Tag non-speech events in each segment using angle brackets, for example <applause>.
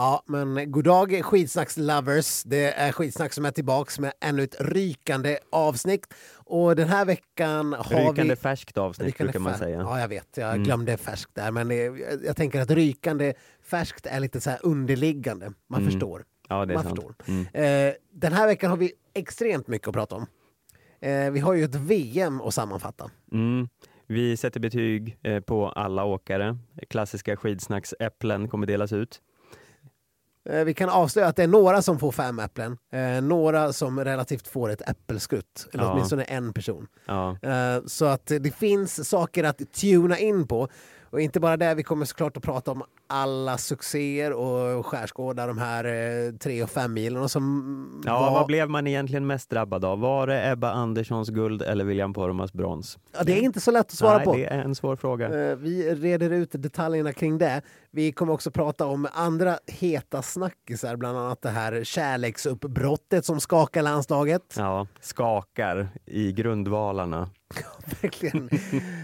Ja, men god dag skitsnacks-lovers. Det är skitsnack som är tillbaks med ännu ett rykande avsnitt. Och den här veckan har Rykande vi... färskt avsnitt Rykande brukar man säga. Ja, jag vet. Jag Mm. glömde färskt där. Men jag, jag tänker att rykande färskt är lite så här underliggande. Man Mm. förstår. Ja, det är Man sant. förstår. Mm. Eh, den här veckan har vi extremt mycket att prata om. Eh, vi har ju ett VM att sammanfatta. Mm. Vi sätter betyg eh, på alla åkare. Klassiska skidsnacksäpplen kommer delas ut. Eh, vi kan avslöja att det är några som får fem äpplen. Eh, några som relativt får ett äppelskrutt. Eller Ja. åtminstone en person. Ja. Eh, Så att det finns saker att tuna in på. Och inte bara det, vi kommer såklart att prata om alla succéer och skärskåda de här eh, tre och fem milen som Ja, var... vad blev man egentligen mest drabbad av? Var det Ebba Anderssons guld eller William Poromas brons? ja, det är inte så lätt att svara Nej, på. det är en svår fråga. Eh, Vi reder ut detaljerna kring det. Vi kommer också prata om andra heta snackisar, bland annat det här kärleksuppbrottet som skakar landslaget. Ja, skakar i grundvalarna. <laughs> Verkligen.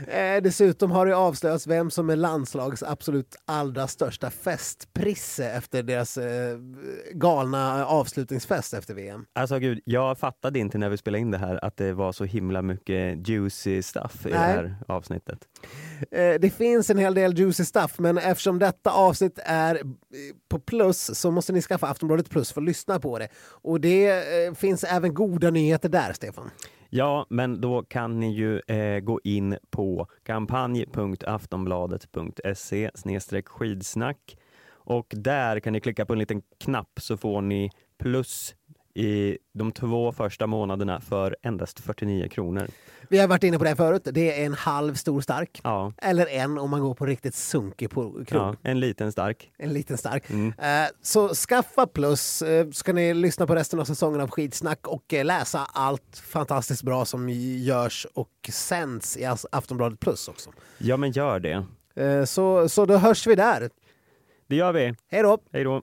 eh, dessutom har det avslöjats vem som är landslagets absolut allra största festprisse efter deras eh, galna avslutningsfest efter VM. Alltså gud, jag fattade inte när vi spelade in det här att det var så himla mycket juicy stuff i det Nej. här avsnittet. Eh, det finns en hel del juicy stuff, men eftersom detta avsnitt är eh, på plus så måste ni skaffa Aftonbladet plus för att lyssna på det. Och det eh, finns även goda nyheter där, Stefan. Ja, men då kan ni ju eh, gå in på kampanj.aftonbladet.se skidsnack. Och där kan ni klicka på en liten knapp så får ni plus i de två första månaderna för endast 49 kronor. Vi har varit inne på det här förut. Det är en halv stor stark. Ja, Eller en om man går på riktigt sunkig krog. ja en liten stark. En liten stark. Mm. Eh, Så skaffa plus eh, så kan ni lyssna på resten av säsongen av Skitsnack och eh, läsa allt fantastiskt bra som görs och sänds i Aftonbladet plus också. Ja, men gör det. Så, så då hörs vi där. Det gör vi. Hej då! Hej då.